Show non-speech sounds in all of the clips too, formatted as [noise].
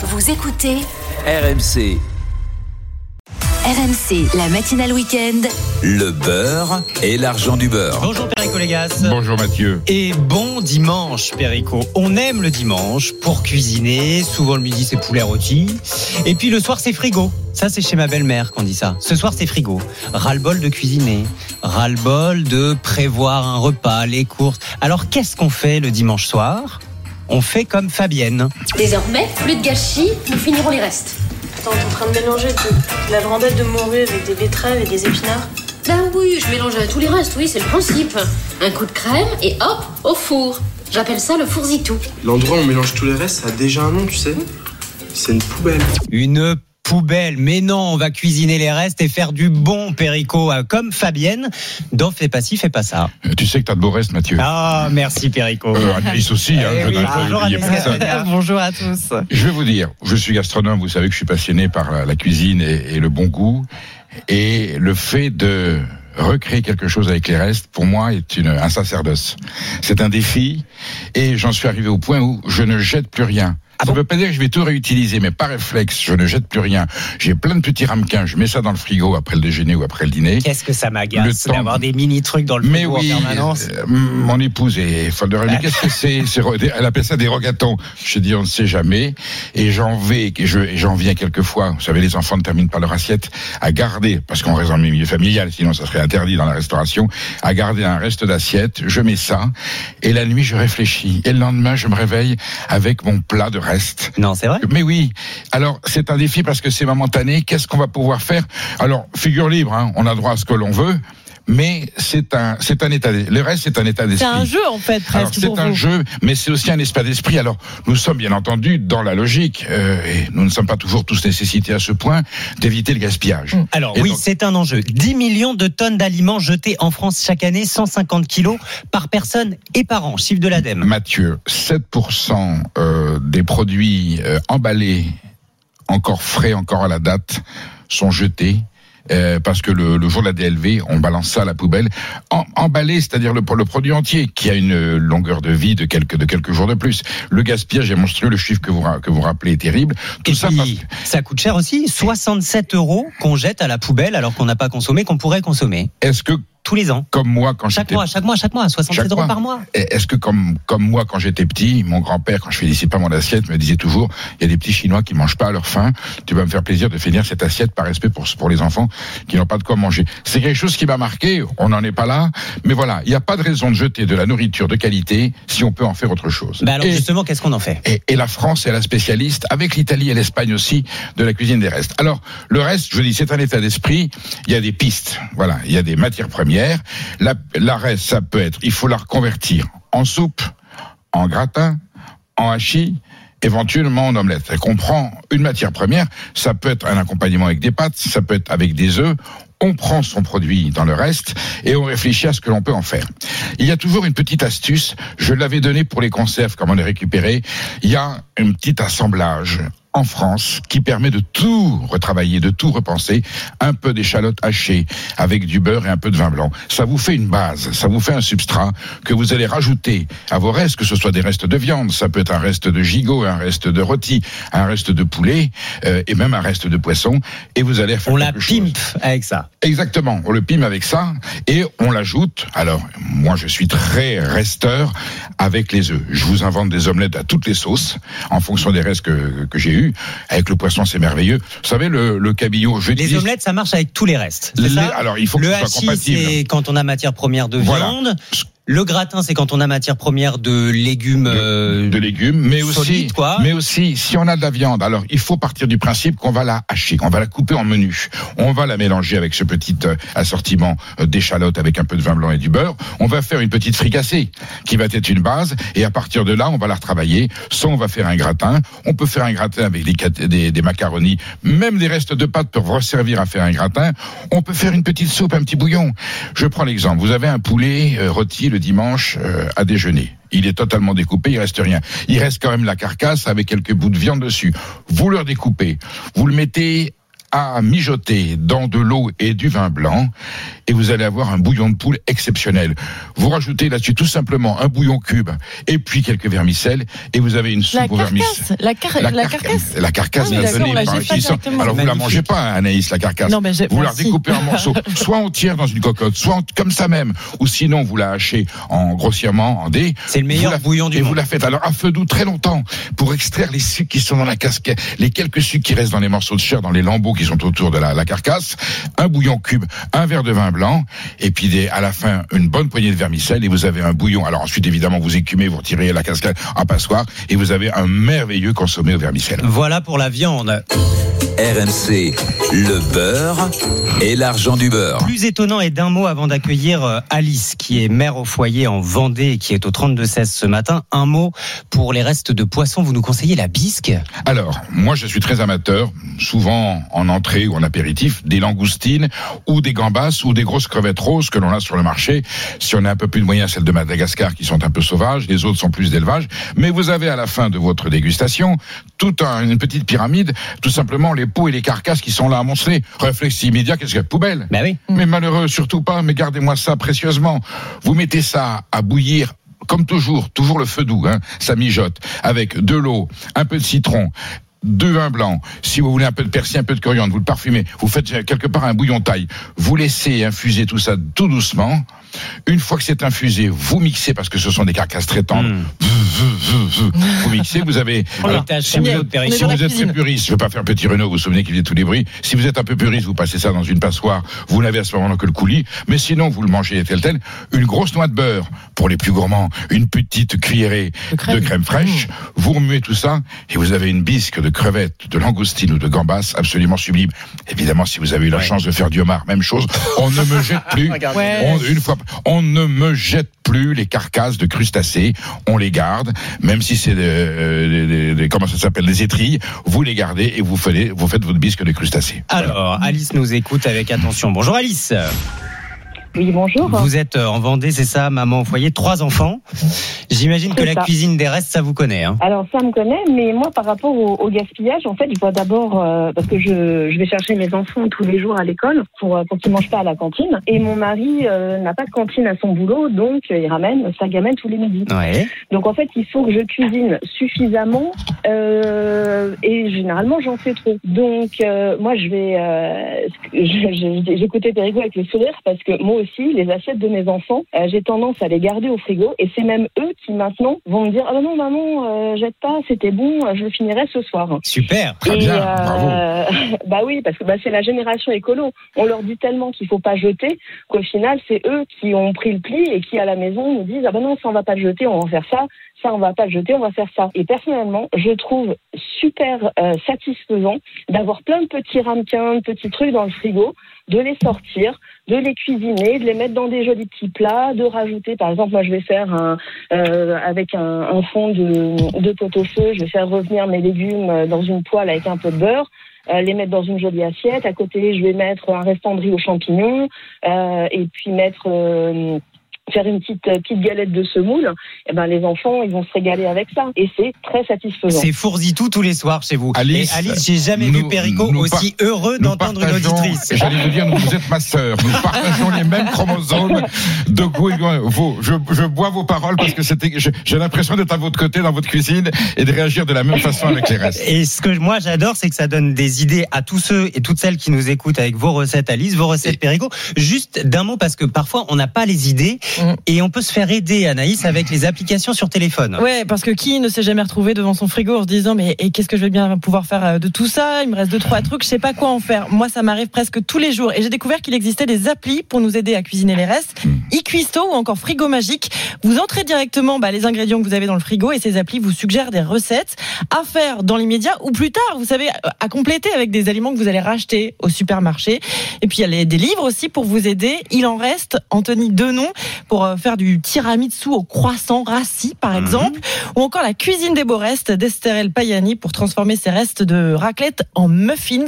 Vous écoutez RMC, RMC, la matinale week-end. le beurre et l'argent du beurre. Bonjour Perico Légas. Bonjour Mathieu. Et bon dimanche Perico. On aime le dimanche pour cuisiner. Souvent le midi c'est poulet rôti. Et puis le soir c'est frigo. Ça c'est chez ma belle-mère qu'on dit ça. Ce soir c'est frigo. Ras-le-bol de cuisiner. Ras-le-bol de prévoir un repas, les courses. Alors qu'est-ce qu'on fait le dimanche soir? On fait comme Fabienne. Désormais, plus de gâchis, nous finirons les restes. Attends, t'es en train de mélanger de la brandette de morue avec des betteraves et des épinards Ben oui, je mélange tous les restes, oui, c'est le principe. Un coup de crème et hop, au four. J'appelle ça le fourzitou. L'endroit où on mélange tous les restes, ça a déjà un nom, tu sais. C'est une poubelle. Une poubelle. Mais non, on va cuisiner les restes et faire du bon Perico. euh, Comme Fabienne. Dans Fais pas ci, fais pas ça. Euh, Tu sais que t'as de beaux restes, Mathieu. Ah, merci Perico. Euh, Anaïs aussi, hein, Eh oui, bonjour. Gaspard. [laughs] Bonjour à tous. Je vais vous dire, je suis gastronome, vous savez que je suis passionné par la, la cuisine et, et le bon goût. Et le fait de recréer quelque chose avec les restes, pour moi, est une, un sacerdoce. C'est un défi et j'en suis arrivé au point où je ne jette plus rien. Ça ne veut pas dire que je vais tout réutiliser, mais par réflexe, je ne jette plus rien. J'ai plein de petits ramequins, je mets ça dans le frigo après le déjeuner ou après le dîner. Qu'est-ce que ça m'agace temps- d'avoir des mini trucs dans le Mais frigo oui, en permanence. euh, mon épouse est folle de rêve. Mais qu'est-ce que c'est Elle appelle ça des rogatons. Je dis, on ne sait jamais. Et j'en vais, j'en viens quelquefois. Vous savez, les enfants ne terminent pas leur assiette à garder, parce qu'on reste dans le milieu familial, sinon ça serait interdit dans la restauration, à garder un reste d'assiette. Je mets ça. Et la nuit, je réfléchis. Et le lendemain, je me réveille avec mon plat de reste. Non, c'est vrai. Mais oui. Alors, c'est un défi parce que c'est momentané. Qu'est-ce qu'on va pouvoir faire? Alors, figure libre, hein, on a droit à ce que l'on veut. Mais c'est un, c'est un état. Le reste, c'est un état d'esprit. C'est un jeu en fait presque c'est un vous. jeu, mais c'est aussi un espace d'esprit. Alors nous sommes bien entendu dans la logique, euh, et nous ne sommes pas toujours tous nécessités à ce point d'éviter le gaspillage. Mm. Alors Et oui, donc- c'est un enjeu. 10 millions de tonnes d'aliments jetés en France chaque année, 150 kilos par personne et par an, chiffre de l'ADEME. Mathieu, 7% euh, des produits euh, emballés, encore frais, encore à la date, sont jetés. Euh, parce que le, le jour de la DLV, on balance ça à la poubelle. En, emballé, c'est-à-dire le, le produit entier, qui a une longueur de vie de quelques, de quelques jours de plus. Le gaspillage est monstrueux, le chiffre que vous, ra- que vous rappelez est terrible. Tout Et ça puis, parce- ça coûte cher aussi, 67 euros qu'on jette à la poubelle alors qu'on n'a pas consommé, qu'on pourrait consommer Est-ce que, tous les ans. comme moi, quand Chaque mois, chaque mois, chaque mois, 67 Chaque euros par mois. Est-ce que comme comme moi quand j'étais petit, mon grand-père quand je finissais pas mon assiette me disait toujours il y a des petits chinois qui mangent pas à leur faim, tu vas me faire plaisir de finir cette assiette par respect pour pour les enfants qui n'ont pas de quoi manger. C'est quelque chose qui m'a marqué, on n'en est pas là, mais voilà, il n'y a pas de raison de jeter de la nourriture de qualité si on peut en faire autre chose. Bah alors Et- justement, qu'est-ce qu'on en fait? et, et la France est la spécialiste, avec l'Italie et l'Espagne aussi, de la cuisine des restes. Alors, le reste, je dis, c'est un état d'esprit. Il y a des pistes. Voilà. Il y a des matières premières. La, reste, ça peut être, il faut la reconvertir en soupe, en gratin, en hachis, éventuellement en omelette. Et qu'on prend une matière première, ça peut être un accompagnement avec des pâtes, ça peut être avec des œufs. On prend son produit dans le reste et on réfléchit à ce que l'on peut en faire. Il y a toujours une petite astuce, je l'avais donnée pour les conserves, comme on est récupéré. Il y a un petit assemblage en France qui permet de tout retravailler, de tout repenser. Un peu d'échalote hachée avec du beurre et un peu de vin blanc. Ça vous fait une base, ça vous fait un substrat que vous allez rajouter à vos restes, que ce soit des restes de viande, ça peut être un reste de gigot, un reste de rôti, un reste de poulet euh, et même un reste de poisson. Et vous allez faire On la chose. pimpe avec ça. Exactement, on le pime avec ça et on l'ajoute. Alors, moi je suis très resteur avec les œufs. Je vous invente des omelettes à toutes les sauces en fonction des restes que, que j'ai eus. Avec le poisson, c'est merveilleux. Vous savez, le, le cabillaud, je Les dis- omelettes, ça marche avec tous les restes. c'est Les- ça alors, il faut que le ce soit compatible. c'est quand on a matière première de Voilà. Le gratin, c'est quand on a matière première de légumes. euh, de légumes, mais aussi, quoi. mais aussi, si on a de la viande, alors il faut partir du principe qu'on va la hacher, qu'on va la couper en menus. On va la mélanger avec ce petit euh, assortiment euh, d'échalotes avec un peu de vin blanc et du beurre. On va faire une petite fricassée qui va être une base, et à partir de là, on va la retravailler. Soit on va faire un gratin. On peut faire un gratin avec des, cat- des, des macaronis, même des restes de pâtes peuvent resservir à faire un gratin. On peut faire une petite soupe, un petit bouillon. Je prends l'exemple. Vous avez un poulet euh, rôti le dimanche euh, à déjeuner. Il est totalement découpé, il reste rien. Il reste quand même la carcasse avec quelques bouts de viande dessus. Vous le découpez, vous le mettez à mijoter dans de l'eau et du vin blanc et vous allez avoir un bouillon de poule exceptionnel. Vous rajoutez là-dessus tout simplement un bouillon cube et puis quelques vermicelles et vous avez une soupe La aux vermicelles. carcasse, la, car- la car- carcasse. La carcasse Ah la là, par. Alors vous la mangez pas, Anaïs, la carcasse. Non, mais vous la découpez en morceaux, [laughs] soit entière dans une cocotte, soit en- comme ça même, ou sinon vous la hachez en grossièrement en dés. C'est le meilleur Vous la- bouillon du et monde. vous la faites alors à feu doux très longtemps pour extraire les sucres qui sont dans la casquette, les quelques sucres qui restent dans les morceaux de chair, dans les lambeaux qui sont autour de la, carcasse. Un bouillon cube, un verre de vin blanc, et puis à la fin une bonne poignée de vermicelle et vous avez un bouillon. Alors ensuite évidemment vous écumez, vous retirez la casquette en passoire et vous avez un merveilleux consommé au vermicelle. Voilà pour la viande. RMC, le beurre et l'argent du beurre. Plus étonnant et d'un mot avant d'accueillir euh, Alice, qui est mère au foyer en Vendée et qui est au 32-16 ce matin. Un mot pour les restes de poisson. Vous nous conseillez la bisque? Alors, moi je suis très amateur, souvent en entrée ou en apéritif, des langoustines ou des gambas ou des grosses crevettes roses que l'on a sur le marché. Si on a un peu plus de moyens, celles de Madagascar qui sont un peu sauvages, les autres sont plus d'élevage. Mais vous avez à la fin de votre dégustation toute un- une petite pyramide, tout simplement les peaux et les carcasses qui sont là à monceler. Réflexe immédiat, qu'est-ce de poubelle Ben oui. mais malheureux, surtout pas, mais gardez-moi ça précieusement. Vous mettez ça à bouillir. Comme toujours, toujours le feu doux, hein, ça mijote, avec de l'eau, un peu de citron, deux vins blancs, si vous voulez un peu de persil, un peu de coriandre, vous le parfumez, vous faites euh, quelque part un bouillon taille, vous laissez infuser tout ça tout doucement. Une fois que c'est infusé, vous mixez parce que ce sont des carcasses très tendres. Mmh. Vous mixez, vous avez. [laughs] Alors, à si vous êtes- si vous êtes très puriste, je veux pas faire petit Renault, vous vous souvenez qu'il faisait tous les bruits. Si vous êtes un peu puriste, vous passez ça dans une passoire, vous n'avez à ce moment-là que le coulis, mais sinon vous le mangez tel tel. Une grosse noix de beurre pour les plus gourmands, une petite cuillerée De crème. de crème fraîche, vous remuez tout ça et vous avez une bisque de crevettes, de langoustine ou de gambas absolument sublime. Évidemment, si vous avez eu la Ouais. chance de faire du homard, même chose, [laughs] on ne me jette plus. Ouais. On, une fois, on ne me jette plus les carcasses de crustacés, on les garde, même si c'est des, euh, des- des- des- comment ça s'appelle, des étrilles, vous les gardez et vous faites, vous faites votre bisque de crustacés. Alors, Alice nous écoute avec attention. Bonjour Alice. Oui, bonjour. Vous êtes euh, en Vendée, c'est ça, maman au foyer, trois enfants. J'imagine que la cuisine des restes, ça vous connaît. Hein. Alors ça me connaît, mais moi par rapport au, au gaspillage, en fait, je vois d'abord euh, parce que je, je vais chercher mes enfants tous les jours à l'école pour euh, pour qu'ils mangent pas à la cantine. Et mon mari euh, n'a pas de cantine à son boulot, donc il ramène sa gamelle tous les midis. Ouais. Donc en fait, il faut que je cuisine suffisamment euh, et généralement j'en fais trop. Donc moi je vais, [laughs] j'écoutais Périgou avec le sourire parce que moi aussi les assiettes de mes enfants, euh, j'ai tendance à les garder au frigo et c'est même eux qui maintenant vont me dire ah bah non maman euh, jette pas, c'était bon, je le finirai ce soir. Super. Très Et, bien, euh, bravo. [laughs] bah oui, parce que bah, c'est la génération écolo. On leur dit tellement qu'il faut pas jeter qu'au final, c'est eux qui ont pris le pli et qui à la maison nous disent ah ben non ça on va pas le jeter, on va faire ça, ça on va pas le jeter, on va faire ça. Et personnellement, je trouve super euh, satisfaisant d'avoir plein de petits ramequins, de petits trucs dans le frigo, de les sortir, de les cuisiner, de les mettre dans des jolis petits plats, de rajouter par exemple moi je vais faire un euh, avec un, un fond de, de pot-au-feu, je vais faire revenir mes légumes euh, dans une poêle avec un peu de beurre. euh, les mettre dans une jolie assiette. À côté, je vais mettre un restant de riz aux champignons euh, et puis mettre euh, faire une petite euh, petite galette de semoule. Et ben les enfants, ils vont se régaler avec ça et c'est très satisfaisant. C'est fourzi-tout tous les soirs chez vous. Alice, Et Alice, j'ai jamais nous- vu Perico aussi heureux d'entendre une auditrice. [laughs] J'allais vous dire, nous, vous êtes ma sœur. Nous partageons les mêmes chromosomes de goût et de- vos- je, je bois vos paroles parce que c'était, j'ai l'impression d'être à votre côté dans votre cuisine et de réagir de la même façon avec les restes. Et ce que moi j'adore, c'est que ça donne des idées à tous ceux et toutes celles qui nous écoutent avec vos recettes, Alice, vos recettes Perico. Juste d'un mot, parce que parfois on n'a pas les idées Mm. et on peut se faire aider, Anaïs, avec les applications sur téléphone. Ouais, parce que qui ne s'est jamais retrouvé devant son frigo en se disant mais et qu'est-ce que je vais bien pouvoir faire euh, de tout ça? Il me reste deux trois trucs, je sais pas quoi en faire. Moi, ça m'arrive presque tous les jours et j'ai découvert qu'il existait des applis pour nous aider à cuisiner les restes. eCuisto ou encore Frigo Magique. Vous entrez directement bah, les ingrédients que vous avez dans le frigo et ces applis vous suggèrent des recettes à faire dans l'immédiat ou plus tard. Vous savez, à compléter avec des aliments que vous allez racheter au supermarché. Et puis il y a les- des livres aussi pour vous aider. Il en reste, Anthony Denon, pour euh, faire du tiramisu au croissant rassis, par exemple, ou encore la cuisine des beaux restes d'Esther El Payani pour transformer ses restes de raclette en muffins.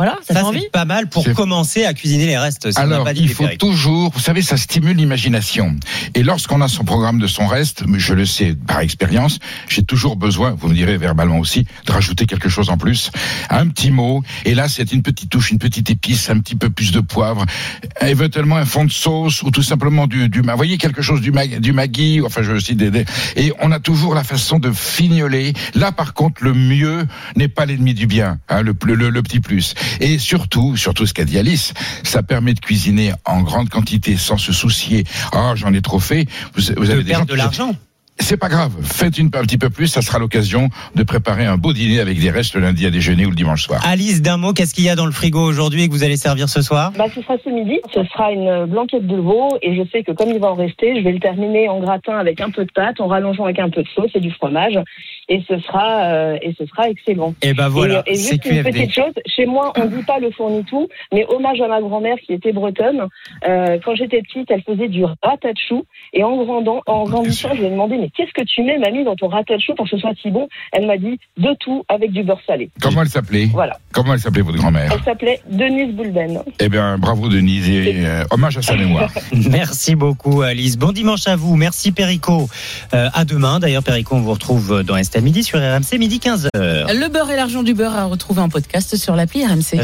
Voilà, ça, Ça, fait envie. pas mal pour commencer à cuisiner les restes. si on Alors, il faut toujours, vous savez, ça stimule l'imagination. Et lorsqu'on a son programme de son reste, je le sais par expérience, j'ai toujours besoin, vous me direz verbalement aussi, de rajouter quelque chose en plus, un petit mot. Et là, c'est une petite touche, une petite épice, un petit peu plus de poivre, éventuellement un fond de sauce ou tout simplement du, du, vous voyez quelque chose du, mag, du maggi, enfin je cite des, des- et on a toujours la façon de fignoler. Là, par contre, le mieux n'est pas l'ennemi du bien, hein, le, le, le petit plus. Et surtout, surtout ce qu'a dit Alice, ça permet de cuisiner en grande quantité sans se soucier. Ah, j'en ai trop fait. Vous, vous De avez gens perdre de l'argent. C'est pas grave. Faites une, un petit peu plus. Ça sera l'occasion de préparer un beau dîner avec des restes le lundi à déjeuner ou le dimanche soir. Alice, d'un mot, qu'est-ce qu'il y a dans le frigo aujourd'hui et que vous allez servir ce soir? Bah, ce sera ce midi. Ce sera une blanquette de veau et je sais que comme il va en rester, je vais le terminer en gratin avec un peu de pâte, en rallongeant avec un peu de sauce et du fromage. Et ce sera, euh, et ce sera excellent. Et ben voilà, et, et c'est juste une petite chose, chez moi, on dit pas le fournitou, mais hommage à ma grand-mère qui était bretonne. Euh, quand j'étais petite, elle faisait du ratatchou. Et en grandant, en grandissant, je lui ai demandé, mais qu'est-ce que tu mets, mamie, dans ton ratatchou pour que ce soit si bon? Elle m'a dit, de tout avec du beurre salé. Comment elle s'appelait? Voilà. Comment elle s'appelait votre grand-mère? Elle s'appelait Denise Boulben. Eh bien, bravo Denise et euh, hommage à sa mémoire. [laughs] Merci beaucoup Alice. Bon dimanche à vous. Merci Perico. Euh, à demain. D'ailleurs Perico, on vous retrouve dans Est à midi sur RMC midi 15h. Le beurre et l'argent du beurre à retrouver en podcast sur l'appli RMC.